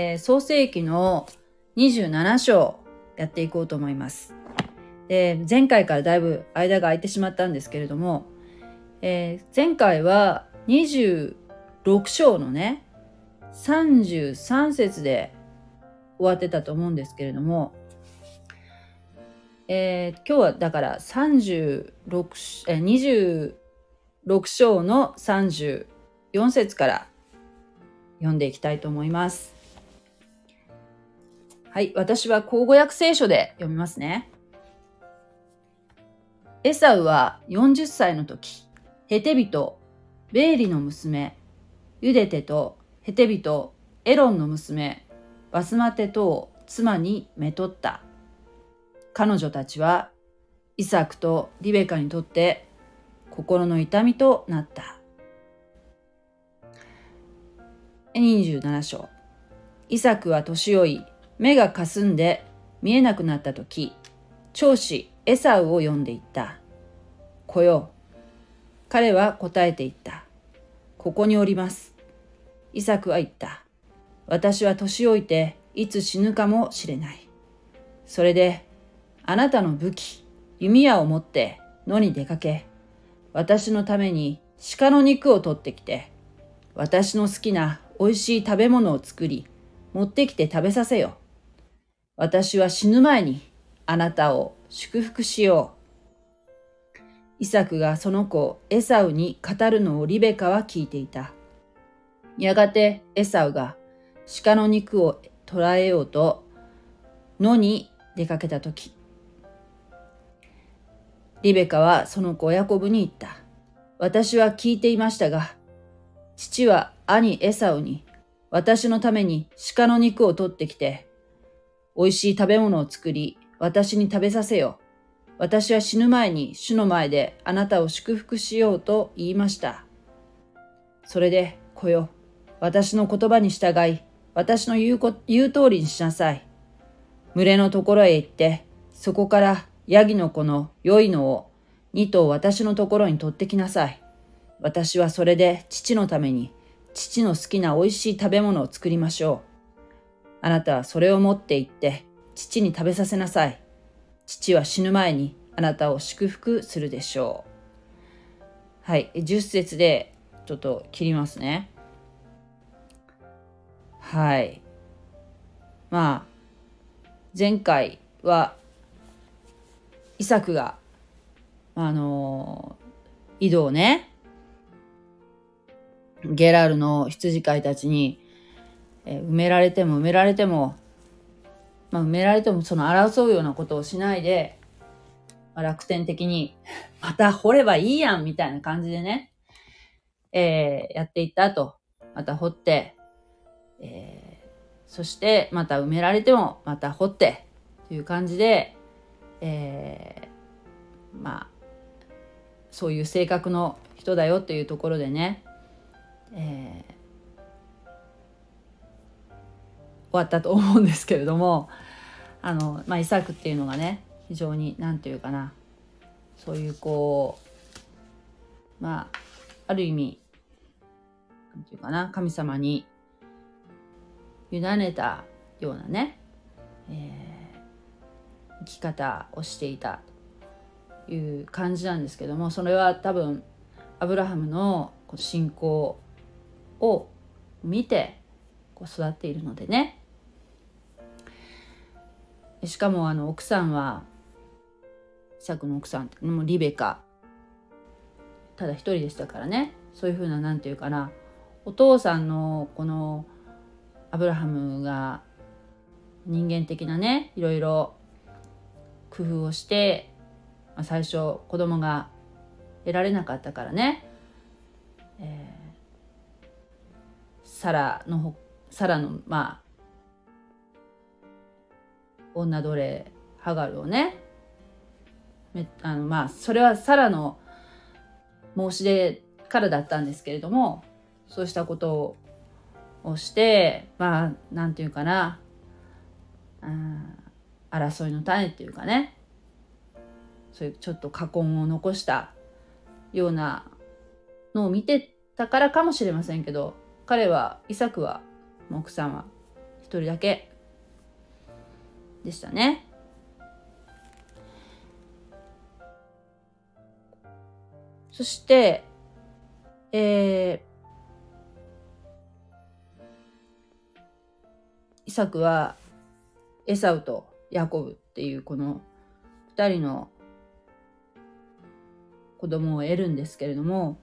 えー、創世記の27章やっていこうと思います。で前回からだいぶ間が空いてしまったんですけれども、えー、前回は26章のね33節で終わってたと思うんですけれども、えー、今日はだから36、え、26章の34節から読んでいきたいと思います。はい、私は口語訳聖書で読みますね。エサウは40歳の時、ヘテビト、ベーリの娘、ユデテとヘテビト、エロンの娘、バスマテと妻にめとった。彼女たちはイサクとリベカにとって心の痛みとなった。27章イサクは年老い目がかすんで見えなくなった時長子エサウを呼んでいった「来よう。彼は答えていった「ここにおります」イサクは言った「私は年老いていつ死ぬかもしれない」それであなたの武器、弓矢を持って野に出かけ、私のために鹿の肉を取ってきて、私の好きな美味しい食べ物を作り、持ってきて食べさせよ。私は死ぬ前にあなたを祝福しよう。イサクがその子エサウに語るのをリベカは聞いていた。やがてエサウが鹿の肉を捕らえようと野に出かけたとき、リベカはその子ヤコブに言った。私は聞いていましたが、父は兄エサウに、私のために鹿の肉を取ってきて、美味しい食べ物を作り、私に食べさせよ。私は死ぬ前に主の前であなたを祝福しようと言いました。それで、来よ。私の言葉に従い、私の言うこ言う通りにしなさい。群れのところへ行って、そこからヤギの子の良いのを二頭私のところに取ってきなさい。私はそれで父のために父の好きな美味しい食べ物を作りましょう。あなたはそれを持って行って父に食べさせなさい。父は死ぬ前にあなたを祝福するでしょう。はい、10節でちょっと切りますね。はい。まあ、前回はイサクが、あの、井戸をね、ゲラルの羊飼いたちに、えー、埋められても埋められても、まあ、埋められてもその争うようなことをしないで、まあ、楽天的に、また掘ればいいやんみたいな感じでね、えー、やっていった後、また掘って、えー、そしてまた埋められてもまた掘ってという感じで、えー、まあそういう性格の人だよっていうところでね、えー、終わったと思うんですけれどもあの、まあ、イサクっていうのがね非常に何て言うかなそういうこうまあある意味何て言うかな神様に委ねたようなね、えー生き方をしていたという感じなんですけどもそれは多分アブラハムの信仰を見てこう育っているのでねしかもあの奥さんはイサクの奥さんリベカ。ただ一人でしたからね。そういうふうな何て言うかな。お父さんのこのアブラハムが人間的なねいろいろ工夫をして、まあ、最初子供が得られなかったからね、えー、サラのサラのまあ女奴隷ハガルをね。あのまあそれはサラの申し出からだったんですけれどもそうしたことをしてまあなんていうかな、争いの種っていうかね。そういうちょっと禍根を残したようなのを見てたからかもしれませんけど彼はイサクは奥さんは一人だけでしたね。そして、えー、イサクはエサウとヤコブっていうこの二人の子供を得るんですけれども、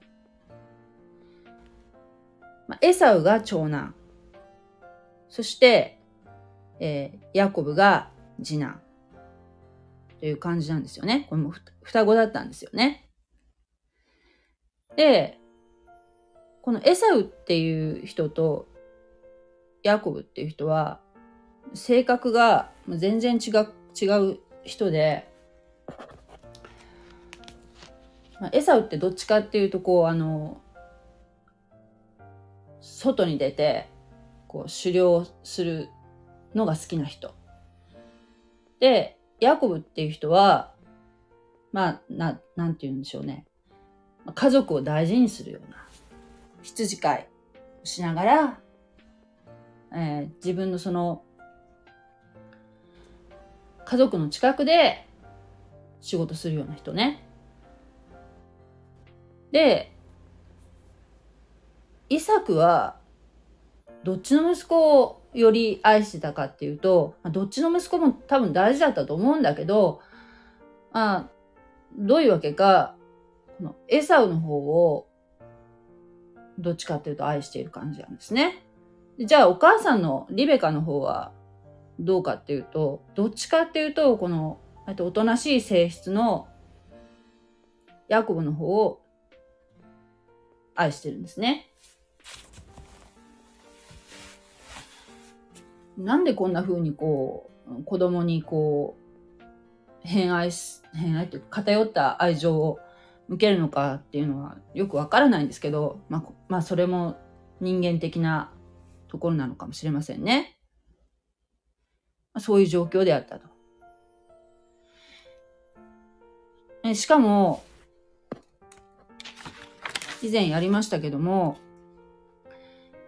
まあ、エサウが長男。そして、えー、ヤコブが次男。という感じなんですよね。これも双子だったんですよね。で、このエサウっていう人とヤコブっていう人は性格が全然違う違う人で、まあ、エサウってどっちかっていうとこうあの外に出てこう狩猟するのが好きな人でヤコブっていう人はまあななんて言うんでしょうね家族を大事にするような羊飼いをしながら、えー、自分のその家族の近くで仕事するような人ね。で、イサクはどっちの息子をより愛してたかっていうと、どっちの息子も多分大事だったと思うんだけど、まあ、どういうわけか、このエサウの方をどっちかっていうと愛している感じなんですね。じゃあお母さんのリベカの方はどうかっていうと、どっちかっていうと、この、あとおとなしい性質のヤコブの方を愛してるんですね。なんでこんな風にこう、子供にこう、偏愛し、偏愛っていうか偏った愛情を向けるのかっていうのはよくわからないんですけど、まあ、まあ、それも人間的なところなのかもしれませんね。そういう状況であったと。しかも、以前やりましたけども、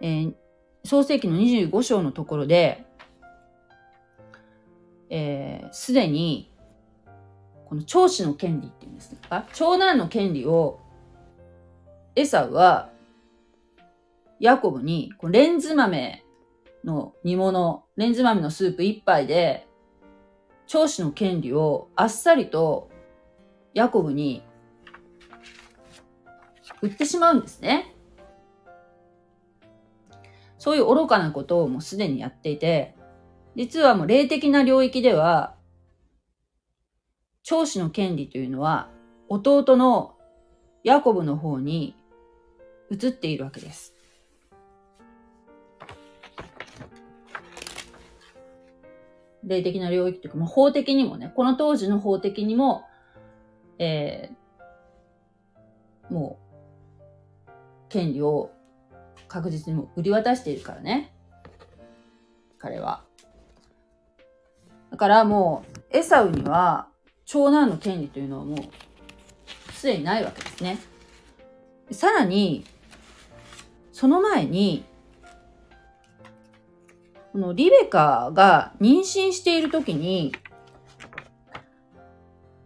えー、創世紀の25章のところで、えー、すでに、この長子の権利っていうんですか、長男の権利を、エサウは、ヤコブに、このレンズ豆の煮物、レンズ豆のスープ一杯で、長子の権利をあっさりとヤコブに売ってしまうんですね。そういう愚かなことをもうすでにやっていて、実はもう霊的な領域では、長子の権利というのは弟のヤコブの方に移っているわけです。霊的な領域というか、まあ、法的にもね、この当時の法的にも、えー、もう、権利を確実にも売り渡しているからね。彼は。だからもう、エサウには、長男の権利というのはもう、すでにないわけですね。さらに、その前に、このリベカが妊娠している時に、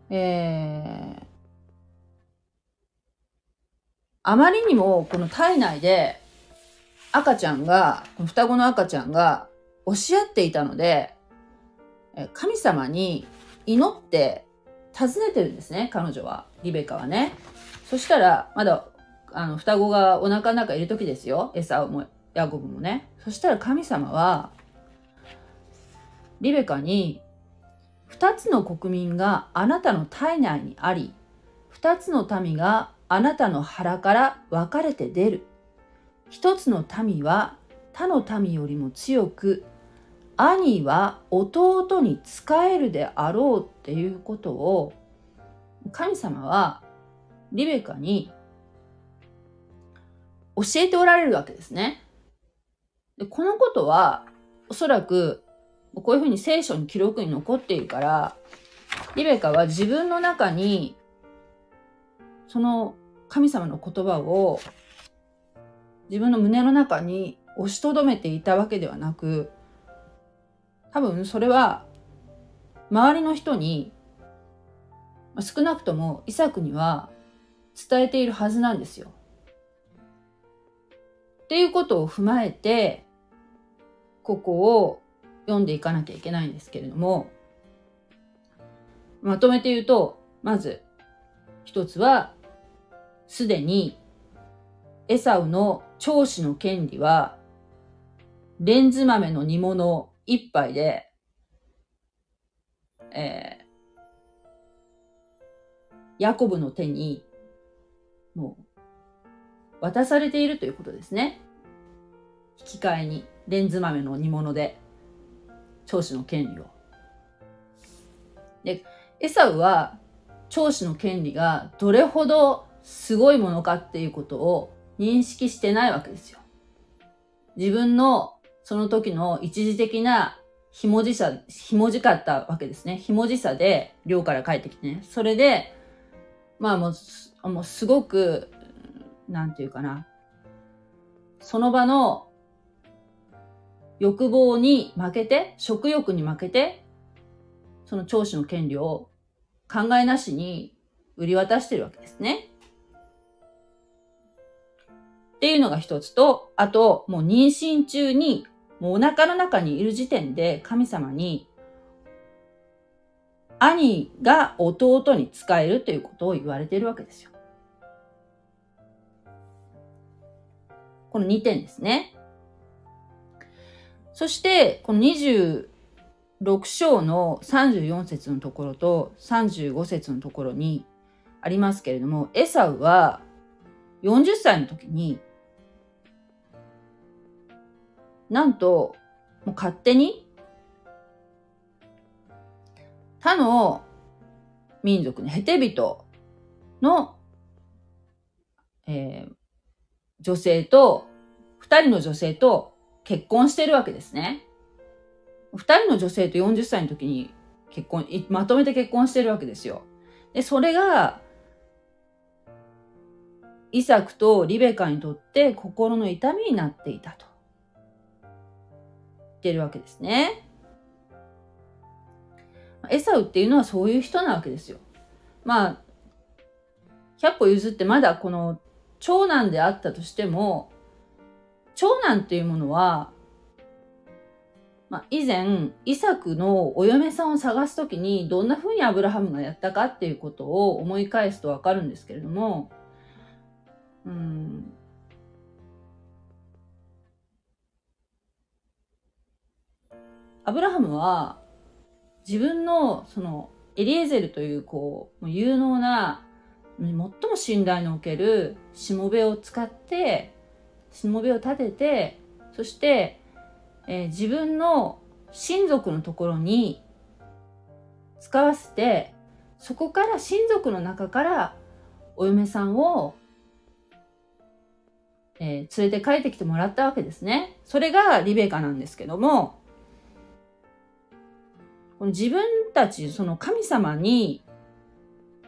えー、あまりにもこの体内で赤ちゃんが、双子の赤ちゃんが押し合っていたので、神様に祈って尋ねてるんですね、彼女は。リベカはね。そしたら、まだ、あの、双子がお腹の中いる時ですよ。エサも、ヤコブもね。そしたら神様は、リベカに、二つの国民があなたの体内にあり、二つの民があなたの腹から分かれて出る。一つの民は他の民よりも強く、兄は弟に仕えるであろうっていうことを、神様はリベカに教えておられるわけですね。でこのことは、おそらくこういうふうに聖書に記録に残っているから、リベカは自分の中に、その神様の言葉を自分の胸の中に押しとどめていたわけではなく、多分それは周りの人に少なくともイサクには伝えているはずなんですよ。っていうことを踏まえてここを読んでいかなきゃいけないんですけれどもまとめて言うとまず一つはすでにエサウの長子の権利はレンズ豆の煮物一杯で、えー、ヤコブの手にもう渡されているということですね。引き換えにレンズ豆の煮物で長子の権利を。で、エサウは長子の権利がどれほどすごいものかっていうことを認識してないわけですよ。自分のその時の一時的なひもじさ、ひもじかったわけですね。ひもじさで寮から帰ってきてね。それで、まあもう、もうすごく、なんていうかな。その場の欲望に負けて、食欲に負けて、その長子の権利を考えなしに売り渡してるわけですね。っていうのが一つと、あと、もう妊娠中に、もうお腹の中にいる時点で神様に、兄が弟に使えるということを言われているわけですよ。この2点ですね。そして、この26章の34節のところと35節のところにありますけれども、エサウは40歳の時に、なんと、もう勝手に、他の民族のヘテ人の、えー、女性と、二人の女性と結婚してるわけですね。二人の女性と40歳の時に結婚、まとめて結婚してるわけですよ。で、それが、イサクとリベカにとって心の痛みになっていたと。言ってるわけですね。エサウっていうのはそういう人なわけですよ。まあ、100歩譲ってまだこの長男であったとしても、長男っていうものは、まあ、以前、イサクのお嫁さんを探すときに、どんな風にアブラハムがやったかっていうことを思い返すとわかるんですけれども、うん、アブラハムは、自分の、その、エリエゼルという、こう、有能な、最も信頼のおけるしもべを使って、しもべを立ててそして、えー、自分の親族のところに使わせてそこから親族の中からお嫁さんを、えー、連れて帰ってきてもらったわけですね。それがリベカなんですけどもこの自分たちその神様に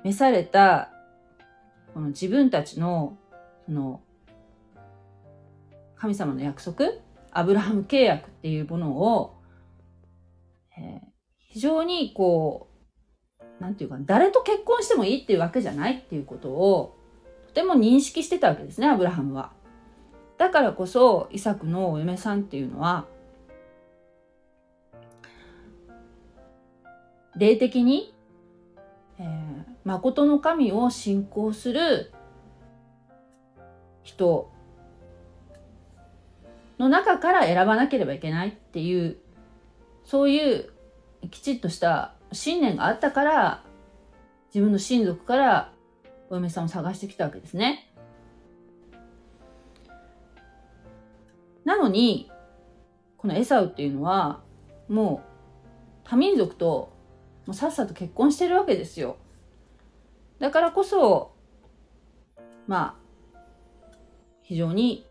召されたこの自分たちのその神様の約束、アブラハム契約っていうものを、えー、非常にこう、なんていうか、誰と結婚してもいいっていうわけじゃないっていうことを、とても認識してたわけですね、アブラハムは。だからこそ、イサクのお嫁さんっていうのは、霊的に、えー、誠の神を信仰する人の中から選ばなければいけないっていうそういうきちっとした信念があったから自分の親族からお嫁さんを探してきたわけですね。なのにこのエサウっていうのはもう多民族ともうさっさと結婚してるわけですよ。だからこそまあ非常に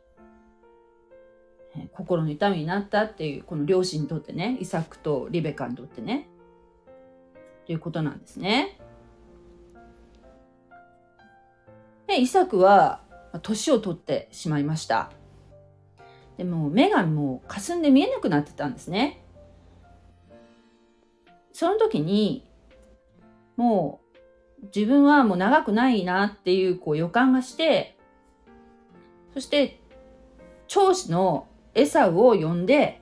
心の痛みになったっていうこの両親にとってねイサクとリベカにとってねということなんですね。でイサクは年を取ってしまいました。でも目がもう霞んで見えなくなってたんですね。その時に、もう自分はもう長くないなっていうこう予感がして、そして長子のエサウを呼んで、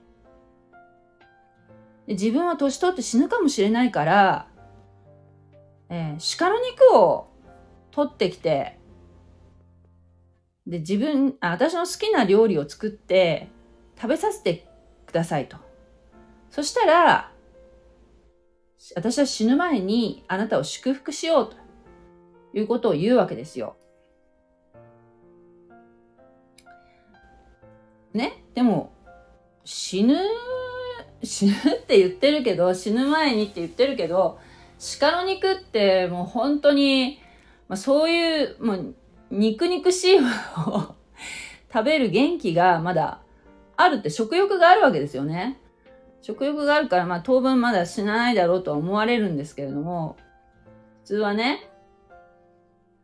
自分は年取って死ぬかもしれないから、えー、鹿の肉を取ってきて、で、自分、あ、私の好きな料理を作って食べさせてくださいと。そしたら、私は死ぬ前にあなたを祝福しようということを言うわけですよ。ね？でも、死ぬ、死ぬって言ってるけど、死ぬ前にって言ってるけど、鹿の肉ってもう本当に、まあ、そういう、もう肉肉しいものを食べる元気がまだあるって食欲があるわけですよね。食欲があるから、まあ当分まだ死なないだろうとは思われるんですけれども、普通はね。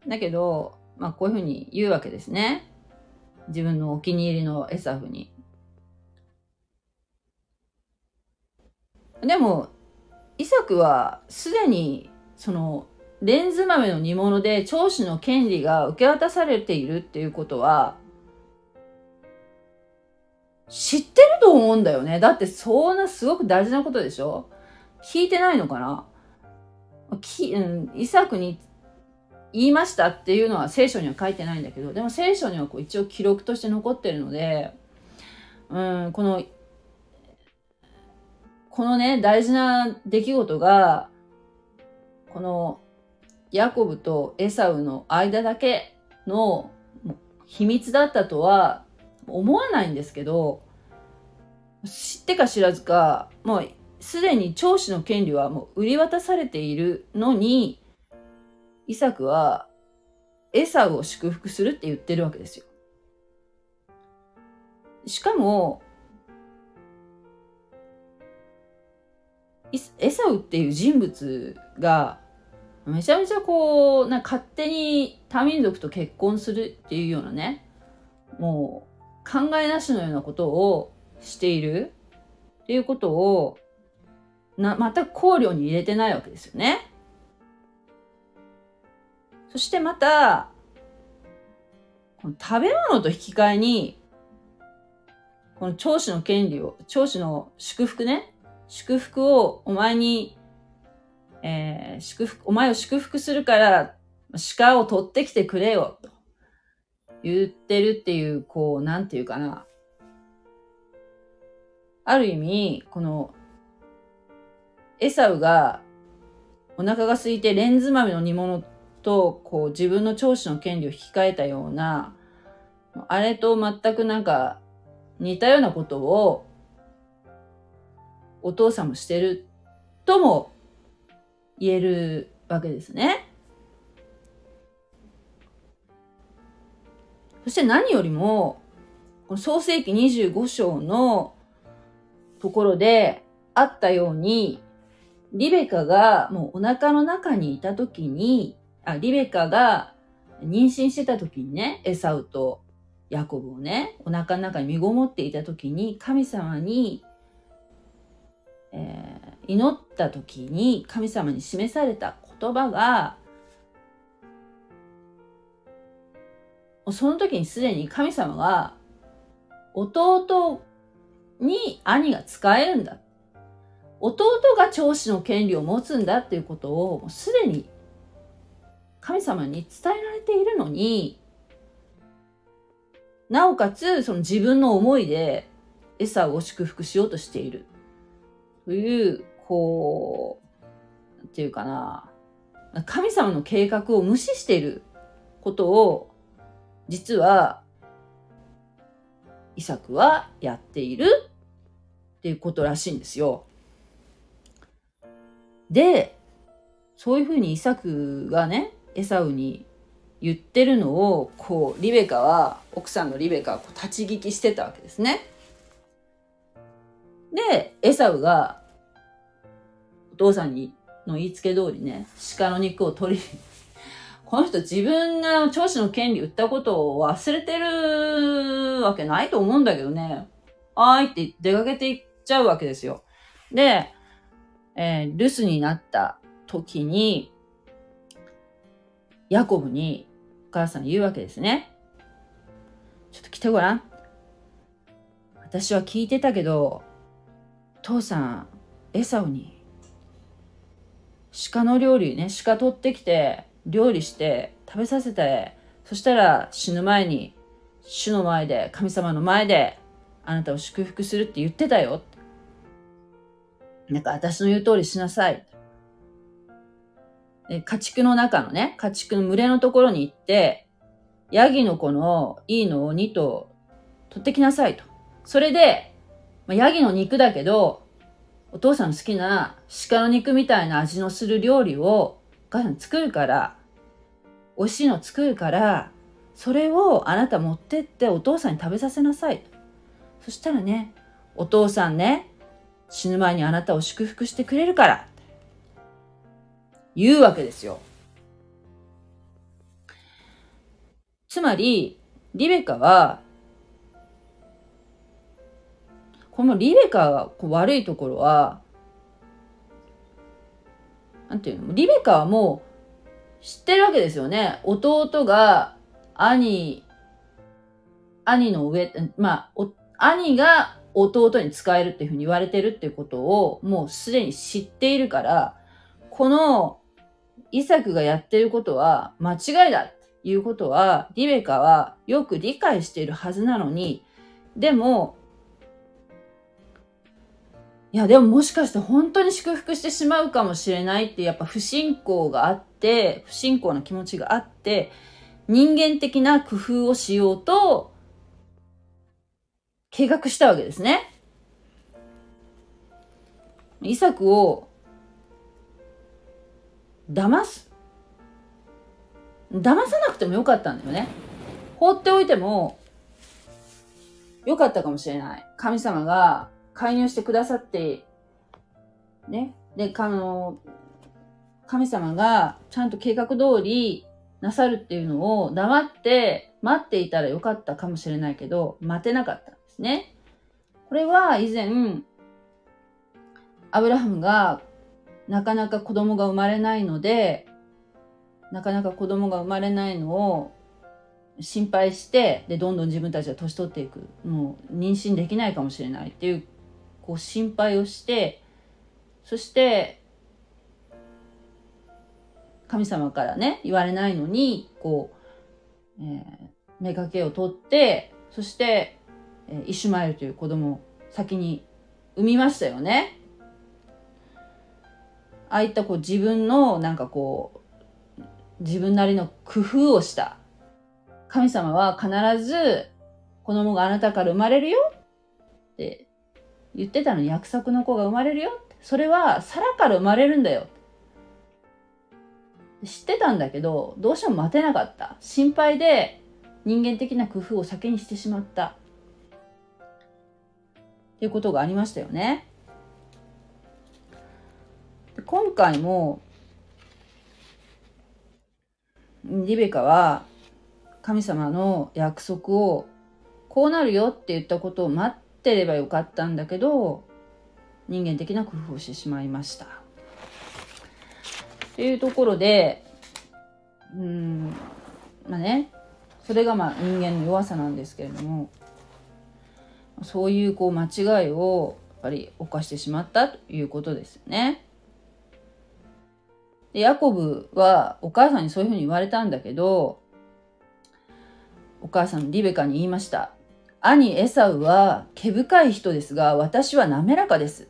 だけど、まあこういうふうに言うわけですね。自分のお気に入りのエサフに。でも、イサクはすでに、その、レンズ豆の煮物で長子の権利が受け渡されているっていうことは、知ってると思うんだよね。だってそんなすごく大事なことでしょ？聞いてないのかな？き、うん、イサクに言いましたっていうのは聖書には書いてないんだけど、でも聖書にはこう一応記録として残ってるので、うん、この、このね、大事な出来事が、この、ヤコブとエサウの間だけの秘密だったとは思わないんですけど、知ってか知らずか、もうすでに長子の権利はもう売り渡されているのに、イサクはエサウを祝福するって言ってるわけですよ。しかも、エサウっていう人物がめちゃめちゃこう、な勝手に多民族と結婚するっていうようなね、もう考えなしのようなことをしているっていうことをな全く考慮に入れてないわけですよね。そしてまた、この食べ物と引き換えに、この長子の権利を、長子の祝福ね、祝福をお前に、えー、祝福、お前を祝福するから、鹿を取ってきてくれよ、と。言ってるっていう、こう、なんていうかな。ある意味、この、エサウがお腹が空いてレンズ豆の煮物と、こう、自分の長子の権利を引き換えたような、あれと全くなんか似たようなことをお父さんもしてるとも言えるわけですね。そして何よりも、この創世紀25章のところであったように、リベカがもうお腹の中にいた時に、あ、リベカが妊娠してた時にね、エサウとヤコブをね、お腹の中に身ごもっていた時に、神様に、えー、祈った時に神様に示された言葉が、その時にすでに神様が弟に兄が使えるんだ。弟が長子の権利を持つんだっていうことをもうすでに神様に伝えられているのに、なおかつその自分の思いでエサを祝福しようとしている。という、こう、なんていうかな、神様の計画を無視していることを実は、イサクはやっているっていうことらしいんですよ。で、そういうふうにイサクがね、エサウに言ってるのを、こう、リベカは、奥さんのリベカはこう立ち聞きしてたわけですね。で、エサウが、父さんにの言いつけ通りね、鹿の肉を取り この人自分が長子の権利売ったことを忘れてるわけないと思うんだけどね。あーいって出かけていっちゃうわけですよ。で、えー、留守になった時に、ヤコブにお母さん言うわけですね。ちょっと来てごらん。私は聞いてたけど、父さん、エサウに、鹿の料理ね、鹿取ってきて、料理して食べさせて、そしたら死ぬ前に、主の前で、神様の前で、あなたを祝福するって言ってたよ。なんか私の言う通りしなさい。で家畜の中のね、家畜の群れのところに行って、ヤギの子のいいのを2頭取ってきなさいと。それで、まあ、ヤギの肉だけど、お父さんの好きな鹿の肉みたいな味のする料理をお母さん作るから、美味しいの作るから、それをあなた持ってってお父さんに食べさせなさい。そしたらね、お父さんね、死ぬ前にあなたを祝福してくれるから。言うわけですよ。つまり、リベカは、このリベカが悪いところは、なんていうの？リベカはもう知ってるわけですよね。弟が兄、兄の上、まあ、兄が弟に使えるっていうふうに言われてるっていうことをもうすでに知っているから、このイサクがやってることは間違いだっていうことは、リベカはよく理解しているはずなのに、でも、いや、でももしかして本当に祝福してしまうかもしれないってやっぱ不信仰があって、不信仰な気持ちがあって、人間的な工夫をしようと計画したわけですね。イサクを騙す。騙さなくてもよかったんだよね。放っておいてもよかったかもしれない。神様が介入してくださって、ね。で、あの、神様がちゃんと計画通りなさるっていうのを黙って待っていたらよかったかもしれないけど、待てなかったんですね。これは以前、アブラハムがなかなか子供が生まれないので、なかなか子供が生まれないのを心配して、で、どんどん自分たちが年取っていく。もう妊娠できないかもしれないっていう、こう心配をして、そして、神様からね、言われないのに、こう、えー、目かけを取って、そして、えー、イシュマエルという子供を先に産みましたよね。ああいったこう自分のなんかこう自分なりの工夫をした神様は必ず子供があなたから生まれるよって言ってたのに約束の子が生まれるよそれはサラから生まれるんだよ。知ってたんだけどどうしても待てなかった。心配で人間的な工夫を先にしてしまった。っていうことがありましたよね。今回もリベカは神様の約束をこうなるよって言ったことを待っててればよかったんだけど人間的な工夫をしてしまいました。っていうところでうんまあねそれがまあ人間の弱さなんですけれどもそういうこう間違いをやっぱり犯してしまったということですよね。で、ヤコブはお母さんにそういうふうに言われたんだけど、お母さんリベカに言いました。兄エサウは毛深い人ですが、私は滑らかです。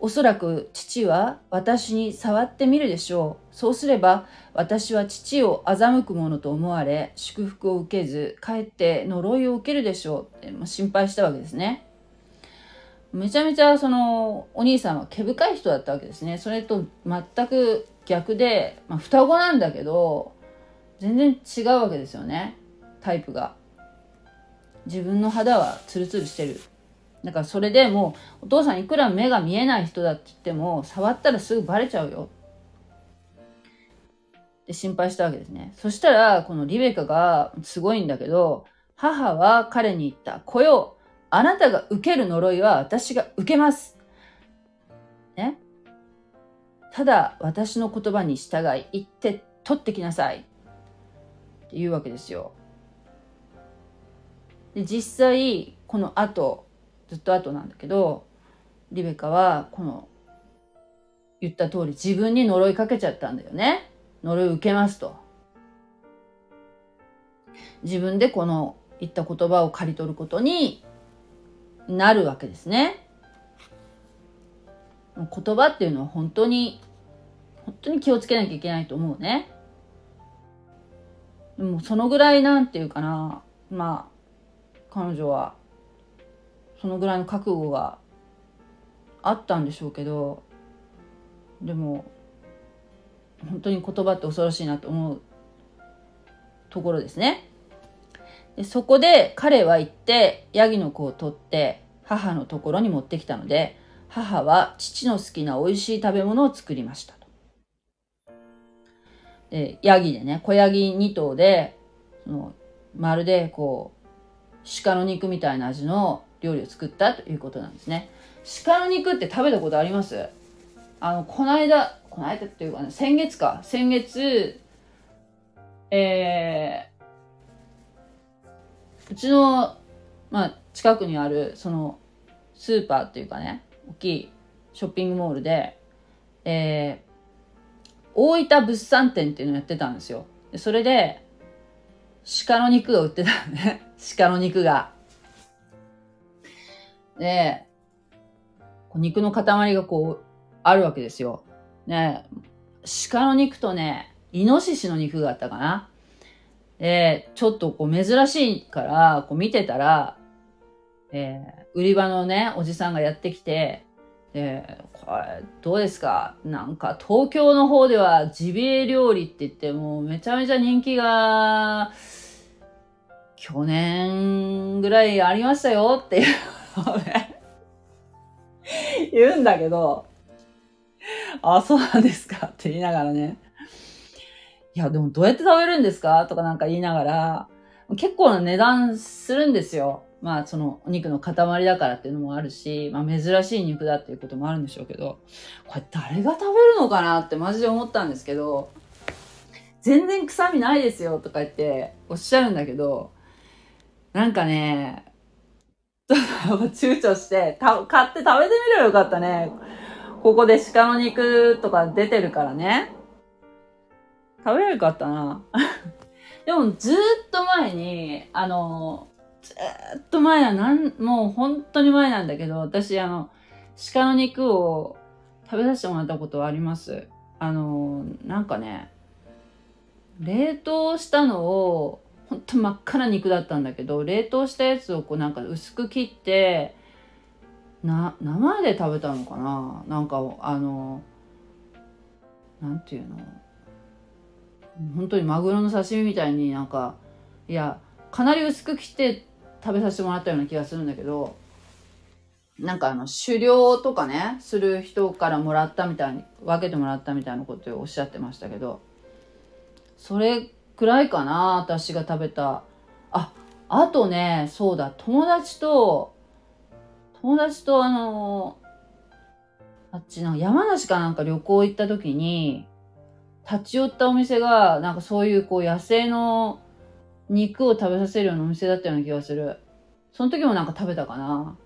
おそらく父は私に触ってみるでしょう。そうすれば私は父を欺くものと思われ、祝福を受けず、かえって呪いを受けるでしょうってま心配したわけですね。めちゃめちゃそのお兄さんは毛深い人だったわけですね。それと全く逆で、まあ、双子なんだけど、全然違うわけですよね。タイプが。自分の肌はツルツルしてる。だからそれでもう、お父さんいくら目が見えない人だって言っても、触ったらすぐバレちゃうよ。って心配したわけですね。そしたら、このリベカがすごいんだけど、母は彼に言った。子よ、あなたが受ける呪いは私が受けます。ね？ただ私の言葉に従い行って取ってきなさいっていうわけですよ。で実際この後ずっと後なんだけどリベカはこの言った通り自分に呪いかけちゃったんだよね。呪い受けますと。自分でこの言った言葉を刈り取ることになるわけですね。言葉っていうのは本当に本当に気をつけなきゃいけないと思うね。でもそのぐらいなんていうかなまあ彼女はそのぐらいの覚悟があったんでしょうけどでも本当に言葉って恐ろしいなと思うところですね。でそこで彼は行ってヤギの子を取って母のところに持ってきたので母は父の好きな美味しい食べ物を作りましたと。でヤギでね子ヤギ2頭でそのまるでこう鹿の肉みたいな味の料理を作ったということなんですね。鹿の肉って食べたことあります？あの、この間、この間っていうかね、先月か。先月、えー、うちの、まあ、近くにある、その、スーパーっていうかね、大きいショッピングモールで、えー、大分物産展っていうのをやってたんですよ。それで、鹿の肉が売ってたのね。鹿の肉が。で、肉の塊がこう、あるわけですよ。ね、鹿の肉とね、イノシシの肉があったかな。で、ちょっとこう珍しいから、こう見てたら、えー、売り場のね、おじさんがやってきて、で、これ、どうですか？なんか、東京の方ではジビエ料理って言ってもうめちゃめちゃ人気が、去年ぐらいありましたよっていうのをね、言うんだけど、あ、そうなんですかって言いながらね。いや、でもどうやって食べるんですかとかなんか言いながら、結構な値段するんですよ。まあ、そのお肉の塊だからっていうのもあるし、まあ珍しい肉だっていうこともあるんでしょうけど、これ誰が食べるのかなってマジで思ったんですけど、全然臭みないですよとか言っておっしゃるんだけど、なんかね、ちょっと躊躇して、買って食べてみればよかったね。ここで鹿の肉とか出てるからね。食べればよかったな。でもずっと前に、あの、ずっと前はなん、もう本当に前なんだけど、私あの、鹿の肉を食べさせてもらったことはあります。あの、なんかね、冷凍したのを、本当真っ赤な肉だったんだけど、冷凍したやつをこうなんか薄く切って、な生で食べたのかな？なんかあのなんていうの？本当にマグロの刺身みたいになんかいやかなり薄く切って食べさせてもらったような気がするんだけどなんかあの狩猟とかねする人からもらったみたいに分けてもらったみたいなことをおっしゃってましたけどそれくらいかな私が食べたああとねそうだ友達と友達とあのあっちなんか山梨かなんか旅行行った時に、立ち寄ったお店が、なんかそういうこう野生の肉を食べさせるようなお店だったような気がする。その時もなんか食べたかな。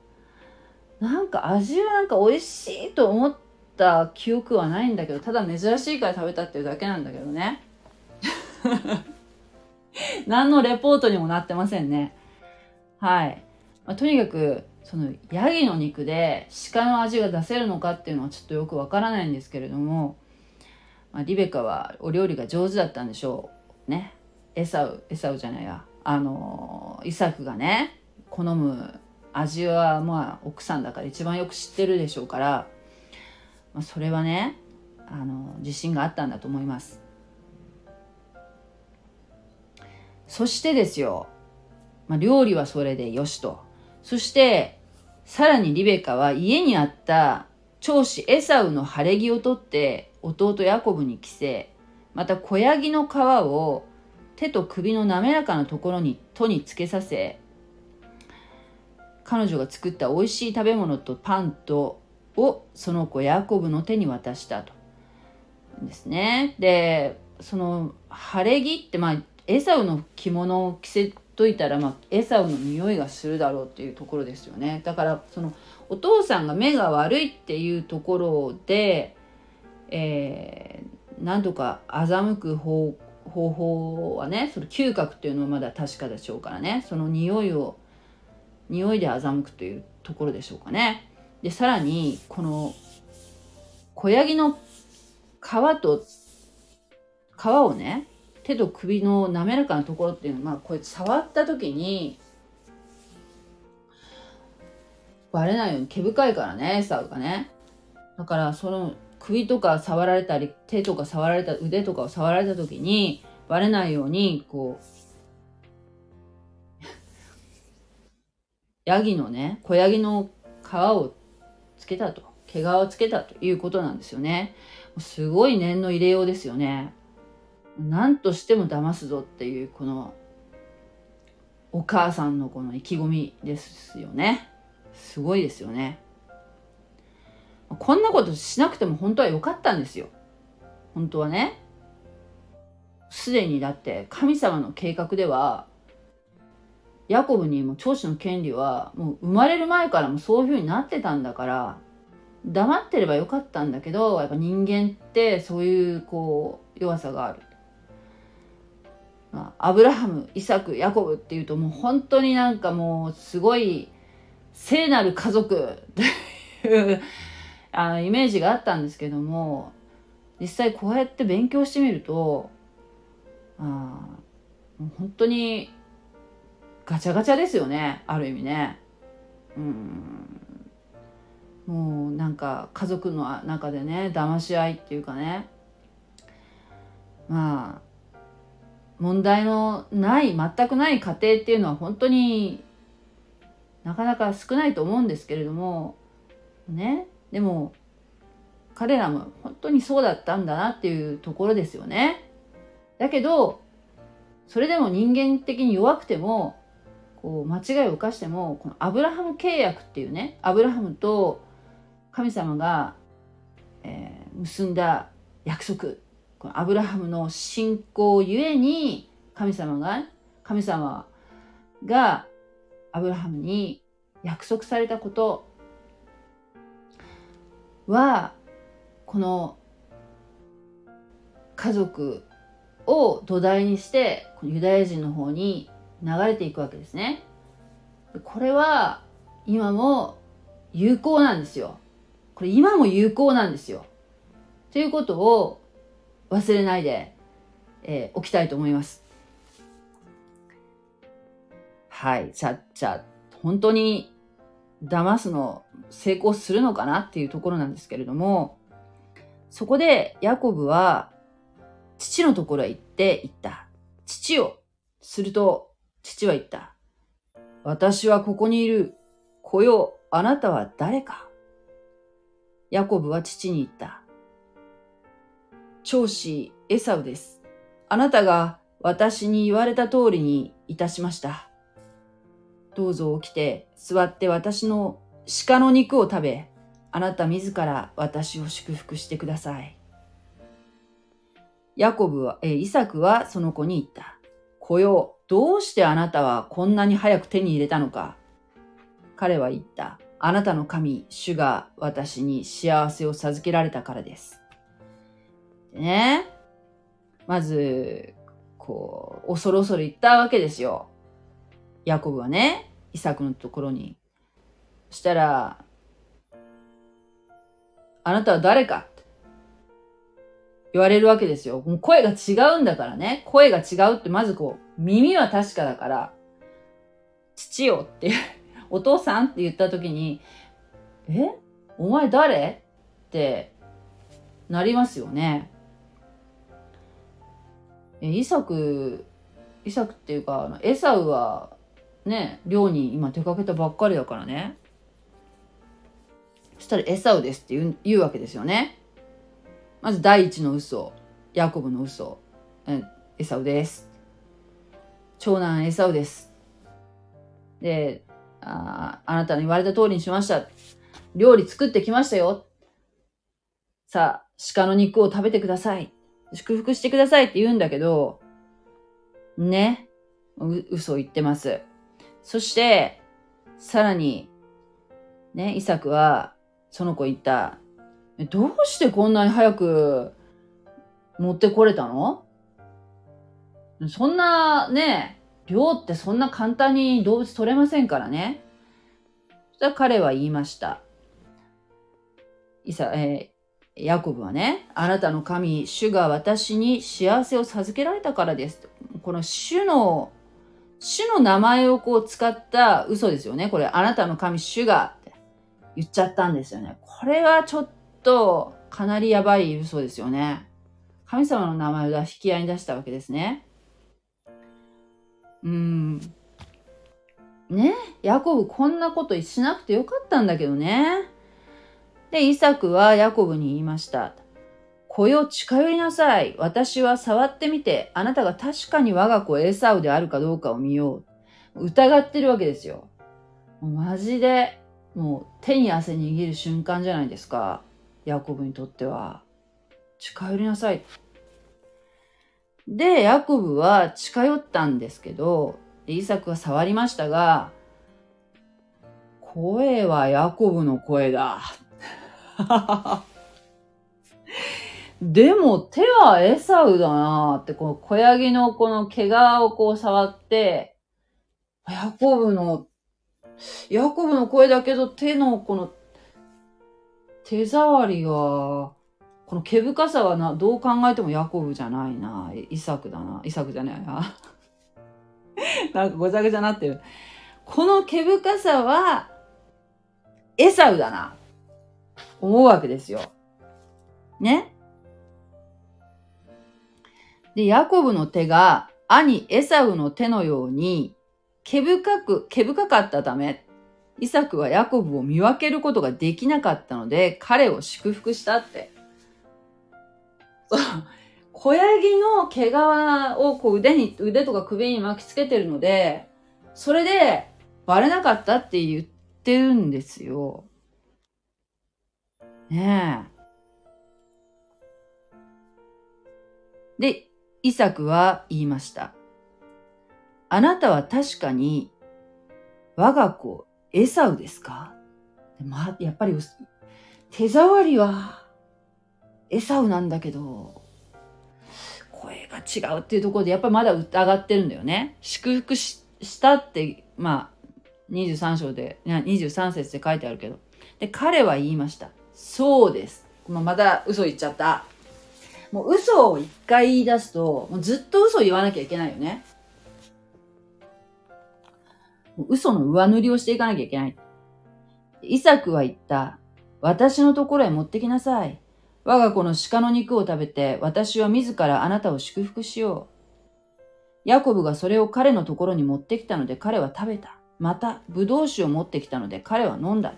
なんか味はなんか美味しいと思った記憶はないんだけど、ただ珍しいから食べたっていうだけなんだけどね。何のレポートにもなってませんね。はい。まあ、とにかく、そのヤギの肉で鹿の味が出せるのかっていうのはちょっとよくわからないんですけれども、まあ、リベカはお料理が上手だったんでしょうねエサウエサウじゃないやあのイサクがね好む味はまあ奥さんだから一番よく知ってるでしょうから、まあ、それはねあの自信があったんだと思いますそしてですよ、まあ、料理はそれでよしとそして、さらにリベカは家にあった長子エサウの晴れ着を取って弟ヤコブに着せ、また小ヤギの皮を手と首の滑らかなところに戸につけさせ、彼女が作った美味しい食べ物とパンとをその子ヤコブの手に渡したと。ですね。で、その晴れ着ってまあエサウの着物を着せといたら、まあ、エサウの匂いがするだろうっていうところですよね。だからそのお父さんが目が悪いっていうところで、えー、何とか欺く方方法はねその嗅覚っていうのはまだ確かでしょうからねその匂いを匂いで欺くというところでしょうかね。でさらにこの小ヤギの皮と皮をね手と首の滑らかなところっていうのは、まあ、こう触った時にバレないように毛深いからねエサがね。だからその首とか触られたり手とか触られた腕とかを触られた時にバレないようにこうヤギのね小ヤギの皮をつけたと毛皮をつけたということなんですよね。すごい念の入れようですよね。何としても騙すぞっていうこのお母さんのこの意気込みですよね。すごいですよね。こんなことしなくても本当は良かったんですよ。本当はね。すでにだって神様の計画ではヤコブにも長子の権利はもう生まれる前からもそういうふうになってたんだから黙ってればよかったんだけどやっぱ人間ってそういうこう弱さがある。まあ、アブラハム、イサク、ヤコブっていうともう本当になんかもうすごい聖なる家族 というあのイメージがあったんですけども実際こうやって勉強してみるとあもう本当にガチャガチャですよねある意味ね。うんもうなんか家族の中でね騙し合いっていうかねまあ問題のない全くない家庭っていうのは本当になかなか少ないと思うんですけれどもねでも彼らも本当にそうだったんだなっていうところですよね。だけどそれでも人間的に弱くてもこう間違いを犯してもこのアブラハム契約っていうねアブラハムと神様が、えー、結んだ約束このアブラハムの信仰ゆえに神様が神様がアブラハムに約束されたことはこの家族を土台にしてこのユダヤ人の方に流れていくわけですね。これは今も有効なんですよ。これ今も有効なんですよ。ということを忘れないで、えー、おきたいと思います。はい。じゃ、じゃ本当に騙すの成功するのかなっていうところなんですけれども、そこでヤコブは父のところへ行って言った。父を。すると父は言った。私はここにいる。来よ、あなたは誰かヤコブは父に言った。長子エサウです。あなたが私に言われた通りにいたしました。どうぞ起きて座って私の鹿の肉を食べ、あなた自ら私を祝福してください。ヤコブは、え、イサクはその子に言った。子よ、どうしてあなたはこんなに早く手に入れたのか？彼は言った。あなたの神、主が私に幸せを授けられたからです。ね、まず、こう、恐る恐る言ったわけですよ。ヤコブはね、イサクのところに。そしたら、あなたは誰かって言われるわけですよ。もう声が違うんだからね。声が違うってまずこう、耳は確かだから、父よって、お父さんって言った時に、え？お前誰？ってなりますよね。イサクイサクっていうかエサウはね寮に今出かけたばっかりだからね。そしたらエサウですって言う言うわけですよね。まず第一の嘘ヤコブの嘘。エサウです。長男エサウです。でああなたの言われた通りにしました。料理作ってきましたよ。さあ、鹿の肉を食べてください。祝福してくださいって言うんだけど、ね。嘘を言ってます。そして、さらに、ね、イサクは、その子言った。どうしてこんなに早く持ってこれたの？そんなね、量ってそんな簡単に動物取れませんからね。そしたら彼は言いました。イサ、え、ヤコブはね、あなたの神、主が私に幸せを授けられたからです。この主の、主の名前をこう使った嘘ですよね。これ、あなたの神、主がって言っちゃったんですよね。これはちょっと、かなりやばい嘘ですよね。神様の名前を引き合いに出したわけですね。うん。ね？ヤコブこんなことしなくてよかったんだけどね。で、イサクはヤコブに言いました。子よ近寄りなさい。私は触ってみて、あなたが確かに我が子エサウであるかどうかを見よう。疑ってるわけですよ。マジで、もう手に汗握る瞬間じゃないですか。ヤコブにとっては。近寄りなさい。で、ヤコブは近寄ったんですけど、イサクは触りましたが、声はヤコブの声だ。でも手はエサウだなって、この小ヤギのこの毛皮をこう触って、ヤコブの、ヤコブの声だけど手のこの手触りは、この毛深さはな、どう考えてもヤコブじゃないな。イサクだな。イサクじゃないな。なんかごちゃごちゃなってる。この毛深さは、エサウだな。思うわけですよ。ね？で、ヤコブの手が兄エサウの手のように毛深く、毛深かったため、イサクはヤコブを見分けることができなかったので、彼を祝福したって小ヤギの毛皮をこう腕に、腕とか首に巻きつけてるので、それでバレなかったって言ってるんですよ。ねえ。で、イサクは言いました。あなたは確かに我が子エサウですか？まやっぱり手触りはエサウなんだけど、声が違うっていうところでやっぱりまだ疑ってるんだよね。祝福したって、まあ、23章で、23節で書いてあるけど。で、彼は言いました。そうです。まあ、また嘘言っちゃった。もう嘘を一回言い出すと、もうずっと嘘を言わなきゃいけないよね。嘘の上塗りをしていかなきゃいけない。イサクは言った。私のところへ持ってきなさい。我が子の鹿の肉を食べて、私は自らあなたを祝福しよう。ヤコブがそれを彼のところに持ってきたので彼は食べた。また、葡萄酒を持ってきたので彼は飲んだ。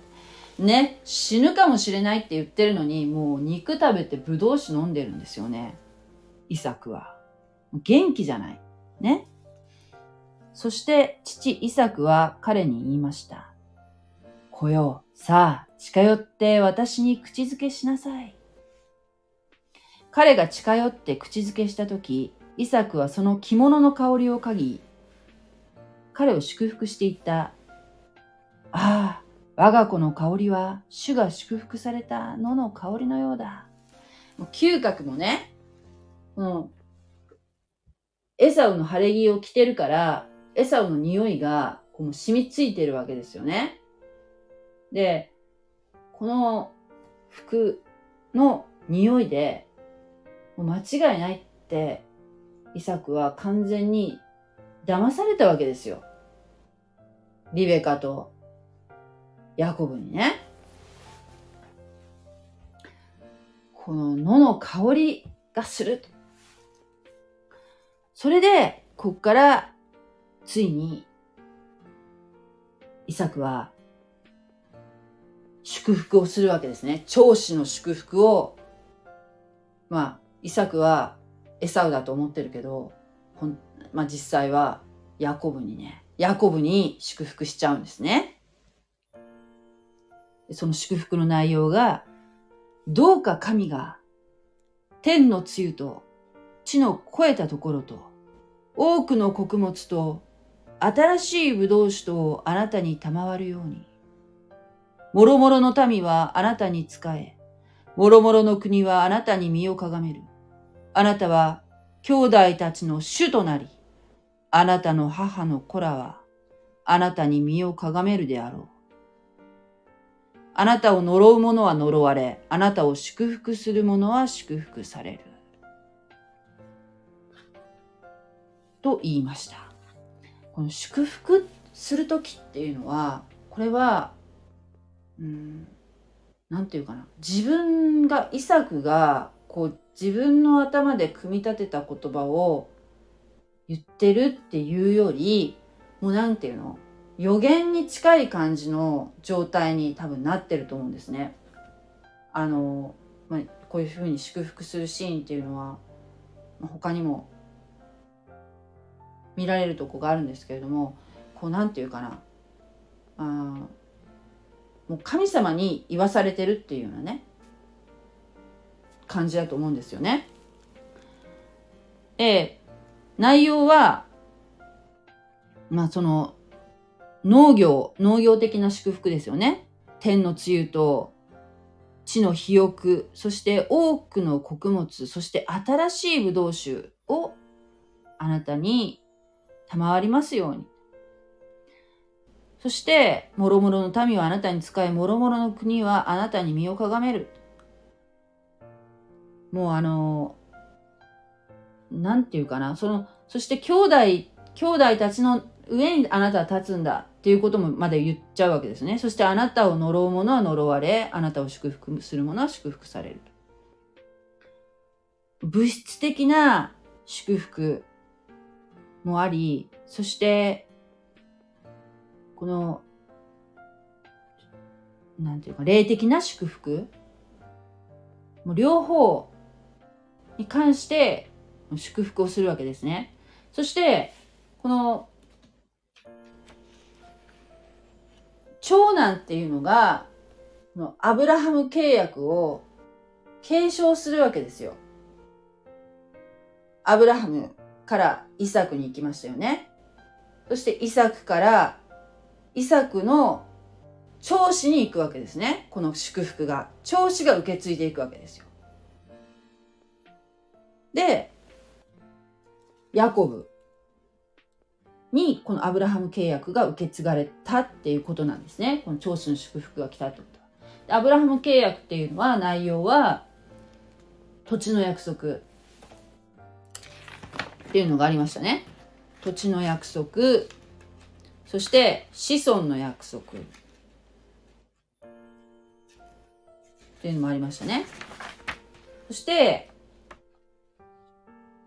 ね、死ぬかもしれないって言ってるのに、もう肉食べて葡萄酒飲んでるんですよね。イサクは。元気じゃない。ね。そして父イサクは彼に言いました。来よう、さあ、近寄って私に口づけしなさい。彼が近寄って口づけしたとき、イサクはその着物の香りを嗅ぎ、彼を祝福していった。ああ、我が子の香りは主が祝福された野の香りのようだ。もう嗅覚もね、うん、エサウの晴れ着を着てるから、エサウの匂いがこう染みついてるわけですよね。で、この服の匂いでもう間違いないって、イサクは完全に騙されたわけですよ。リベカとヤコブにね。この野の香りがすると。それで、こっから、ついに、イサクは、祝福をするわけですね。長子の祝福を、まあ、イサクはエサウだと思ってるけど、ほんまあ、実際はヤコブにね、ヤコブに祝福しちゃうんですね。その祝福の内容が、どうか神が天の露と地の肥えたところと多くの穀物と新しい葡萄酒とあなたに賜るように。もろもろの民はあなたに仕え、もろもろの国はあなたに身をかがめる。あなたは兄弟たちの主となり、あなたの母の子らはあなたに身をかがめるであろう。あなたを呪う者は呪われ、あなたを祝福する者は祝福される。と言いました。この祝福する時っていうのは、これはうんなんていうかな自分がイサクがこう自分の頭で組み立てた言葉を言ってるっていうよりもうなんていうの？予言に近い感じの状態に多分なってると思うんですね。あの、まあ、こういうふうに祝福するシーンっていうのは、まあ、他にも見られるとこがあるんですけれどもこうなんていうかなあもう神様に言わされてるっていうようなね感じだと思うんですよね。で内容はまあその農業農業的な祝福ですよね。天の梅雨と地の肥沃そして多くの穀物そして新しいブドウ酒をあなたに賜りますようにそして、もろもろの民はあなたに使い、もろもろの国はあなたに身をかがめる。もうあの、なんていうかな、その、そして兄弟、兄弟たちの上にあなたは立つんだっていうこともまで言っちゃうわけですね。そしてあなたを呪う者は呪われ、あなたを祝福する者は祝福される。物質的な祝福もあり、そしてこの、なんていうか、霊的な祝福、もう両方に関して祝福をするわけですね。そして、この、長男っていうのが、のアブラハム契約を継承するわけですよ。アブラハムからイサクに行きましたよね。そしてイサクからイサクの長子に行くわけですね。この祝福が。長子が受け継いでいくわけですよ。で、ヤコブにこのアブラハム契約が受け継がれたっていうことなんですね。この長子の祝福が来たってことは。アブラハム契約っていうのは内容は土地の約束っていうのがありましたね。土地の約束、そして子孫の約束っていうのもありましたね。そして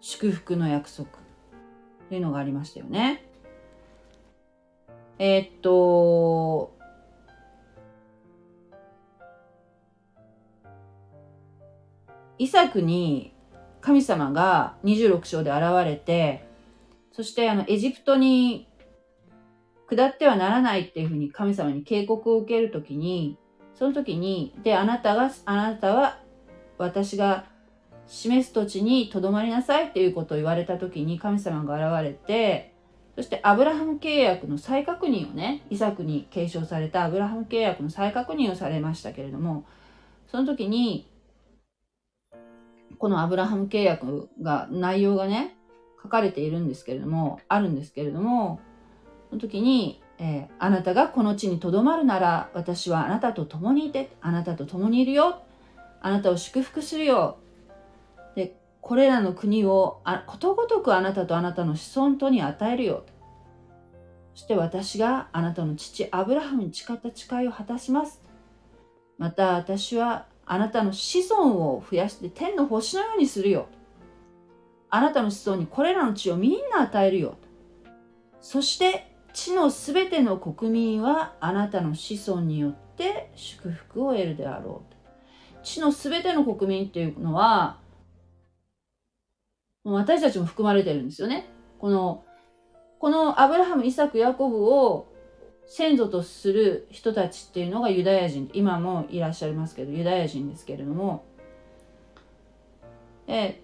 祝福の約束っていうのがありましたよね。えー、っと、イサクに神様が26章で現れて、そしてあのエジプトに下ってはならないっていうふうに神様に警告を受けるときに、その時に、で、あなたが、あなたは私が示す土地にとどまりなさいっていうことを言われた時に神様が現れて、そしてアブラハム契約の再確認をね、イサクに継承されたアブラハム契約の再確認をされましたけれども、その時に、このアブラハム契約が、内容がね、書かれているんですけれども、あるんですけれども、その時に、えー、あなたがこの地にとどまるなら私はあなたと共にいてあなたと共にいるよあなたを祝福するよこれらの国をことごとくあなたとあなたの子孫とに与えるよ。そして私があなたの父アブラハムに誓った誓いを果たします。また私はあなたの子孫を増やして天の星のようにするよ。あなたの子孫にこれらの地をみんな与えるよ。そして地のすべての国民はあなたの子孫によって祝福を得るであろう。地のすべての国民っていうのは、もう私たちも含まれてるんですよね。この、このアブラハム、イサク、ヤコブを先祖とする人たちっていうのがユダヤ人今もいらっしゃいますけどユダヤ人ですけれども、え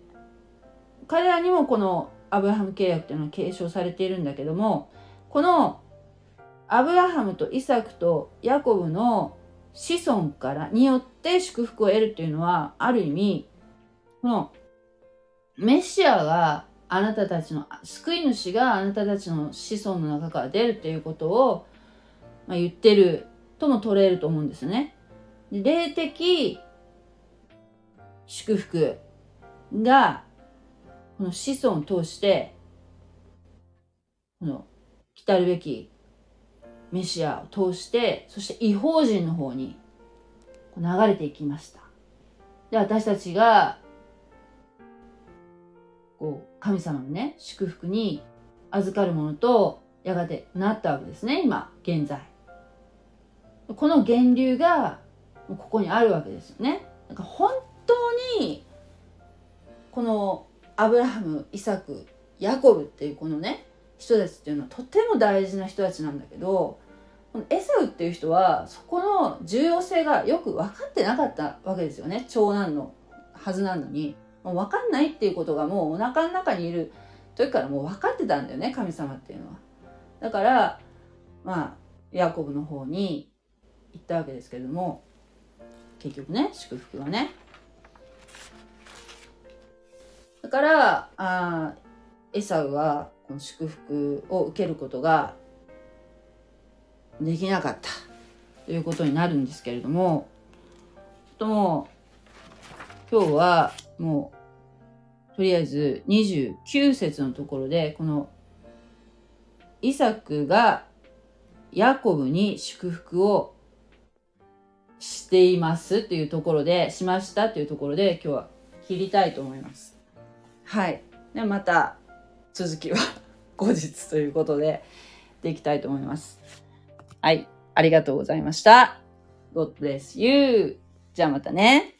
彼らにもこのアブラハム契約っていうのは継承されているんだけどもこのアブラハムとイサクとヤコブの子孫からによって祝福を得るっていうのはある意味このメシアがあなたたちの救い主があなたたちの子孫の中から出るっていうことを、まあ、言ってるとも取れると思うんですね。で霊的祝福がこの子孫を通してこの来たるべきメシアを通してそして違法人の方に流れていきましたで私たちがこう神様のね祝福に預かるものとやがてなったわけですね今現在。この源流がここにあるわけですよね。だか本当にこのアブラハムイサクヤコブっていうこのね人たちっていうのはとても大事な人たちなんだけどこのエサウっていう人はそこの重要性がよく分かってなかったわけですよね長男のはずなのに。もう分かんないっていうことがもうお腹の中にいる時からもう分かってたんだよね神様っていうのは。だからまあヤコブの方に行ったわけですけれども結局ね祝福はね。だからあエサウはこの祝福を受けることができなかったということになるんですけれどもとも今日はもうとりあえず29節のところでこのイサクがヤコブに祝福をしていますというところでしましたというところで今日は切りたいと思います。はい。ではまた続きは後日ということででいきたいと思います。はい。ありがとうございました。God bless you. じゃあまたね。